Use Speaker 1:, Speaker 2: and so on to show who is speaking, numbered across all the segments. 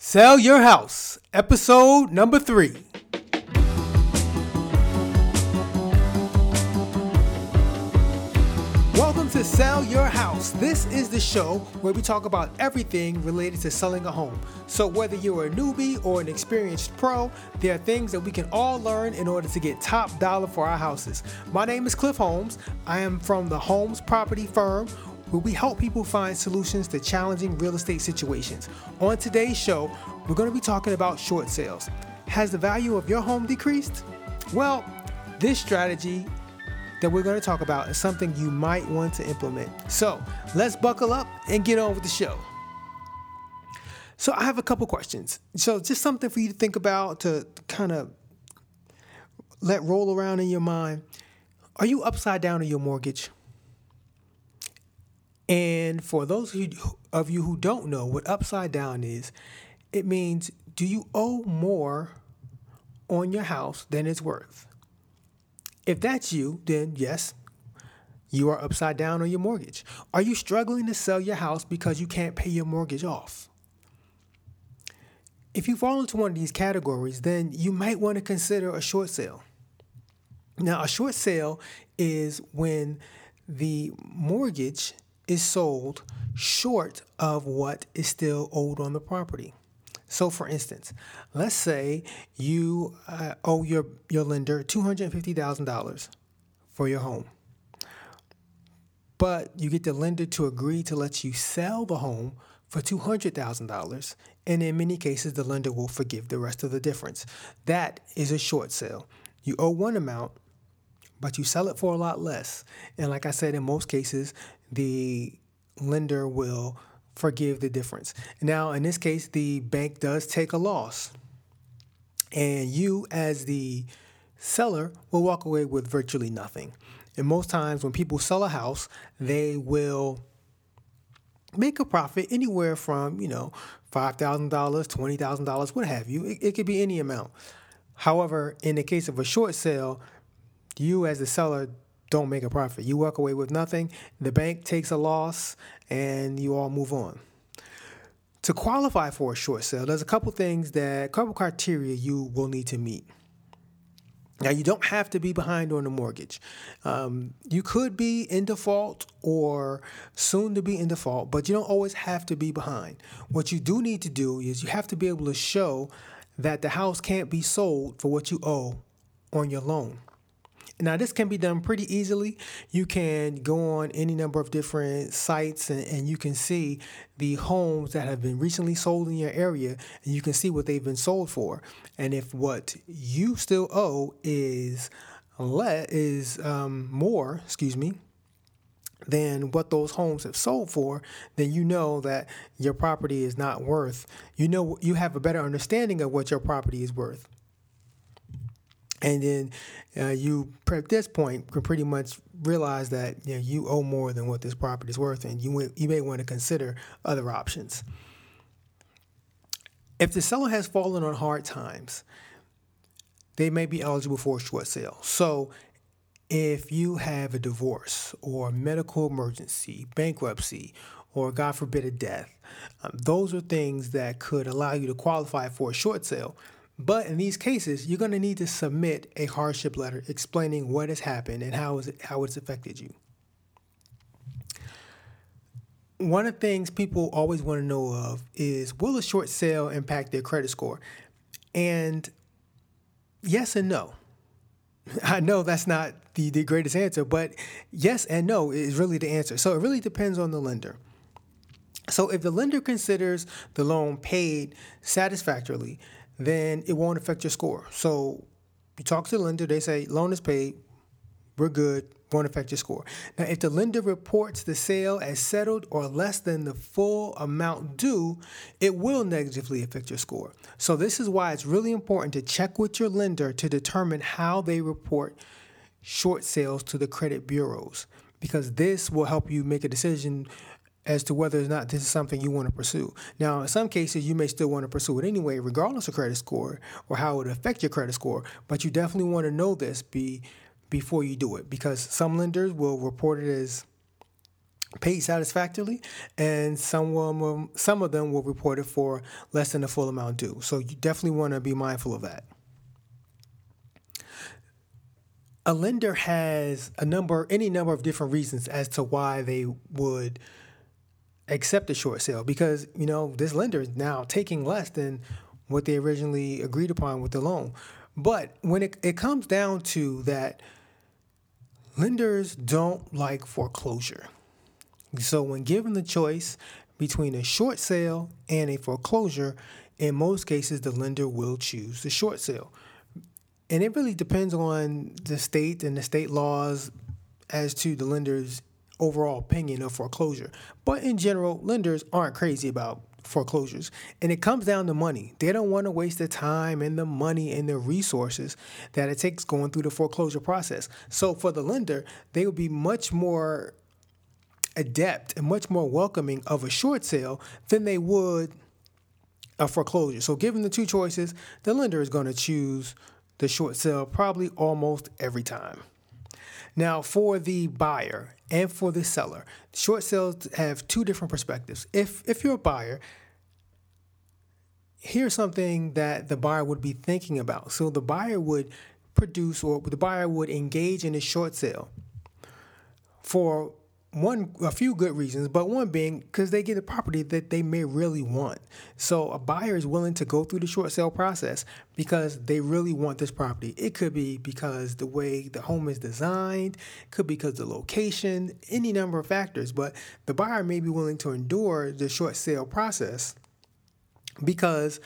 Speaker 1: Sell Your House, episode number three. Welcome to Sell Your House. This is the show where we talk about everything related to selling a home. So, whether you're a newbie or an experienced pro, there are things that we can all learn in order to get top dollar for our houses. My name is Cliff Holmes. I am from the Holmes Property Firm where we help people find solutions to challenging real estate situations. On today's show, we're going to be talking about short sales. Has the value of your home decreased? Well, this strategy that we're going to talk about is something you might want to implement. So let's buckle up and get on with the show. So I have a couple questions. So just something for you to think about to kind of let roll around in your mind. Are you upside down on your mortgage? And for those of you who don't know what upside down is, it means do you owe more on your house than it's worth? If that's you, then yes, you are upside down on your mortgage. Are you struggling to sell your house because you can't pay your mortgage off? If you fall into one of these categories, then you might want to consider a short sale. Now, a short sale is when the mortgage is sold short of what is still owed on the property. So, for instance, let's say you uh, owe your, your lender $250,000 for your home, but you get the lender to agree to let you sell the home for $200,000, and in many cases, the lender will forgive the rest of the difference. That is a short sale. You owe one amount, but you sell it for a lot less. And like I said, in most cases, the lender will forgive the difference. Now, in this case, the bank does take a loss. And you, as the seller, will walk away with virtually nothing. And most times, when people sell a house, they will make a profit anywhere from, you know, $5,000, $20,000, what have you. It, it could be any amount. However, in the case of a short sale, you as the seller don't make a profit. You walk away with nothing, the bank takes a loss, and you all move on. To qualify for a short sale, there's a couple things that, couple criteria you will need to meet. Now, you don't have to be behind on the mortgage. Um, you could be in default or soon to be in default, but you don't always have to be behind. What you do need to do is you have to be able to show that the house can't be sold for what you owe on your loan. Now, this can be done pretty easily. You can go on any number of different sites and, and, you can see the homes that have been recently sold in your area and you can see what they've been sold for. And if what you still owe is le- is um, more, excuse me, than what those homes have sold for, then you know that your property is not worth. You know you have a better understanding of what your property is worth and then uh, you at this point can pretty much realize that you, know, you owe more than what this property is worth, and you you may want to consider other options. If the seller has fallen on hard times, they may be eligible for a short sale. So, if you have a divorce or a medical emergency, bankruptcy, or God forbid a death, um, those are things that could allow you to qualify for a short sale but in these cases, you're going to need to submit a hardship letter explaining what has happened and how, it, how it's affected you. One of the things people always want to know of is will a short sale impact their credit score? And yes and no. I know that's not the, the greatest answer, but yes and no is really the answer. So it really depends on the lender. So if the lender considers the loan paid satisfactorily, then it won't affect your score. So you talk to the lender, they say loan is paid, we're good, won't affect your score. Now, if the lender reports the sale as settled or less than the full amount due, it will negatively affect your score. So, this is why it's really important to check with your lender to determine how they report short sales to the credit bureaus because this will help you make a decision as to whether or not this is something you want to pursue. Now, in some cases, you may still want to pursue it anyway, regardless of credit score or how it would affect your credit score. But you definitely want to know this be, before you do it because some lenders will report it as paid satisfactorily, and some will, some of them will report it for less than the full amount due. So you definitely want to be mindful of that. A lender has a number, any number of different reasons as to why they would accept a short sale because you know this lender is now taking less than what they originally agreed upon with the loan. But when it, it comes down to that, lenders don't like foreclosure. So when given the choice between a short sale and a foreclosure, in most cases the lender will choose the short sale. And it really depends on the state and the state laws as to the lender's overall opinion of foreclosure. But in general, lenders aren't crazy about foreclosures. And it comes down to money. They don't want to waste the time and the money and the resources that it takes going through the foreclosure process. So for the lender, they would be much more adept and much more welcoming of a short sale than they would a foreclosure. So given the two choices, the lender is going to choose the short sale probably almost every time. Now, for the buyer and for the seller, short sales have two different perspectives. If if you're a buyer, here's something that the buyer would be thinking about. So the buyer would produce or the buyer would engage in a short sale for one a few good reasons, but one being because they get a property that they may really want. So a buyer is willing to go through the short sale process because they really want this property. It could be because the way the home is designed, could be because the location, any number of factors, but the buyer may be willing to endure the short sale process because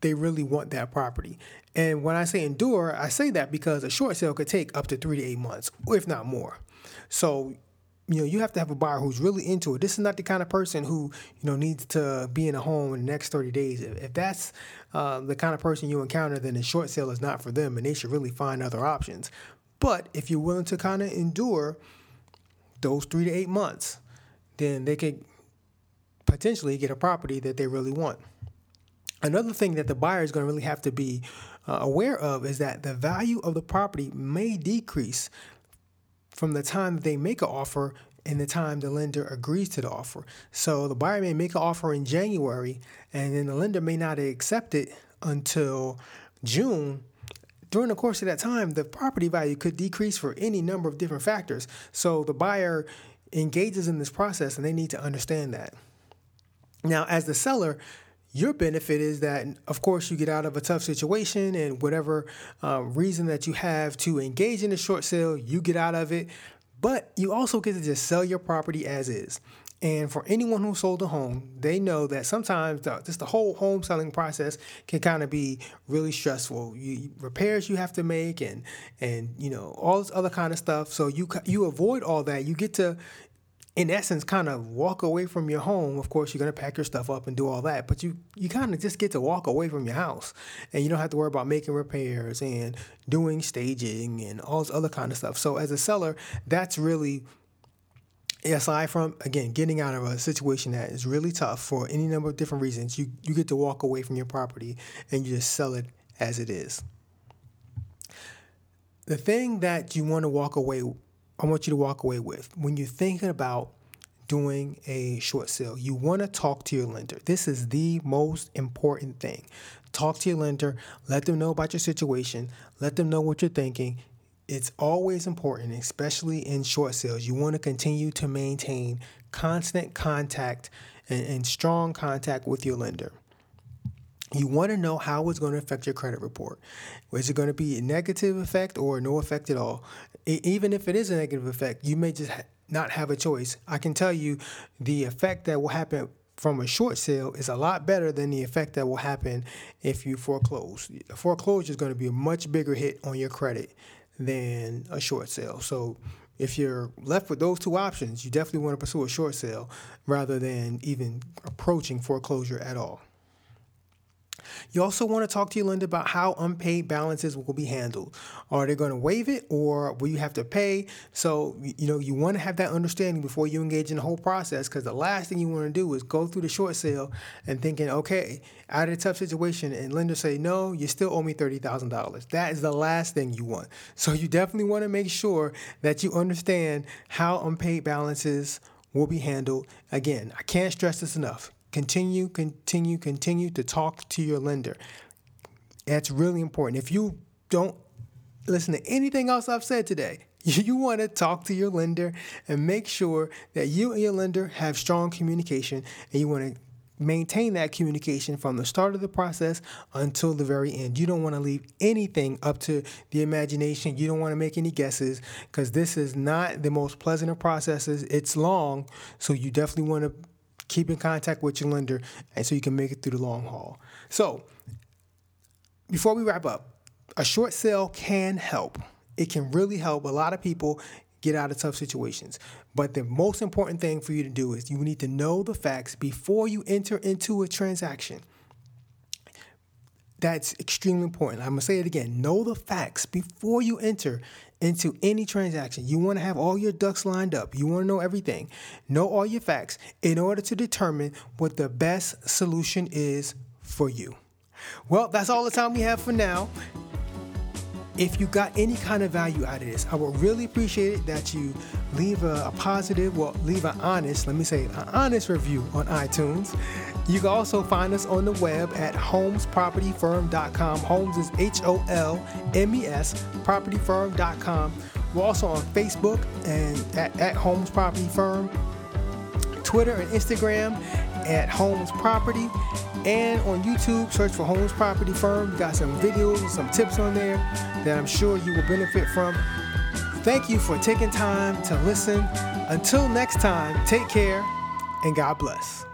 Speaker 1: they really want that property. And when I say endure, I say that because a short sale could take up to 3 to 8 months, if not more. So you know, you have to have a buyer who's really into it. This is not the kind of person who, you know, needs to be in a home in the next 30 days. If, that's uh, the kind of person you encounter, then a short sale is not for them and they should really find other options. But if you're willing to kind of endure those three to eight months, then they could potentially get a property that they really want. Another thing that the buyer is going to really have to be uh, aware of is that the value of the property may decrease from the time they make an offer and the time the lender agrees to the offer. So the buyer may make an offer in January and then the lender may not accept it until June. During the course of that time, the property value could decrease for any number of different factors. So the buyer engages in this process and they need to understand that. Now, as the seller, your benefit is that, of course, you get out of a tough situation and whatever uh, reason that you have to engage in a short sale, you get out of it. But you also get to just sell your property as is. And for anyone who sold a home, they know that sometimes the, just the whole home selling process can kind of be really stressful. You, repairs you have to make and and you know all this other kind of stuff. So you you avoid all that. You get to in essence kind of walk away from your home. Of course you're going to pack your stuff up and do all that but you you kind of just get to walk away from your house. And you don't have to worry about making repairs and doing staging and all this other kind of stuff. So as a seller that's really aside from again getting out of a situation that is really tough for any number of different reasons you you get to walk away from your property and you just sell it as it is. The thing that you want to walk away I want you to walk away with when you're thinking about doing a short sale, you want to talk to your lender. This is the most important thing. Talk to your lender, let them know about your situation, let them know what you're thinking. It's always important, especially in short sales. You want to continue to maintain constant contact and, and strong contact with your lender you want to know how it's going to affect your credit report. Is it going to be a negative effect or no effect at all? Even if it is a negative effect, you may just not have a choice. I can tell you the effect that will happen from a short sale is a lot better than the effect that will happen if you foreclose. A foreclosure is going to be a much bigger hit on your credit than a short sale. So if you're left with those two options, you definitely want to pursue a short sale rather than even approaching foreclosure at all. You also want to talk to your lender about how unpaid balances will be handled. Are they going to waive it or will you have to pay? So, you know, you want to have that understanding before you engage in the whole process because the last thing you want to do is go through the short sale and thinking, okay, out of a tough situation and lender say, no, you still owe me $30,000. That is the last thing you want. So you definitely want to make sure that you understand how unpaid balances will be handled. Again, I can't stress this enough. Continue, continue, continue to talk to your lender. That's really important. If you don't listen to anything else I've said today, you want to talk to your lender and make sure that you and your lender have strong communication and you want to maintain that communication from the start of the process until the very end. You don't want to leave anything up to the imagination. You don't want to make any guesses because this is not the most pleasant of processes. It's long, so you definitely want to keep in contact with your lender and so you can make it through the long haul. So, before we wrap up, a short sale can help. It can really help a lot of people get out of tough situations. But the most important thing for you to do is you need to know the facts before you enter into a transaction. That's extremely important. I'm to say it again. Know the facts before you enter into any transaction. You want to have all your ducks lined up. You want to know everything. Know all your facts in order to determine what the best solution is for you. Well, that's all the time we have for now. If you got any kind of value out of this, I would really appreciate it that you leave a, a positive, well, leave an honest, let me say, an honest review on iTunes. You can also find us on the web at holmespropertyfirm.com. Holmes is H O L M E S, propertyfirm.com. We're also on Facebook and at, at Holmes Property Firm, Twitter and Instagram at Holmes Property. And on YouTube, search for Holmes Property Firm. We got some videos and some tips on there that I'm sure you will benefit from. Thank you for taking time to listen. Until next time, take care and God bless.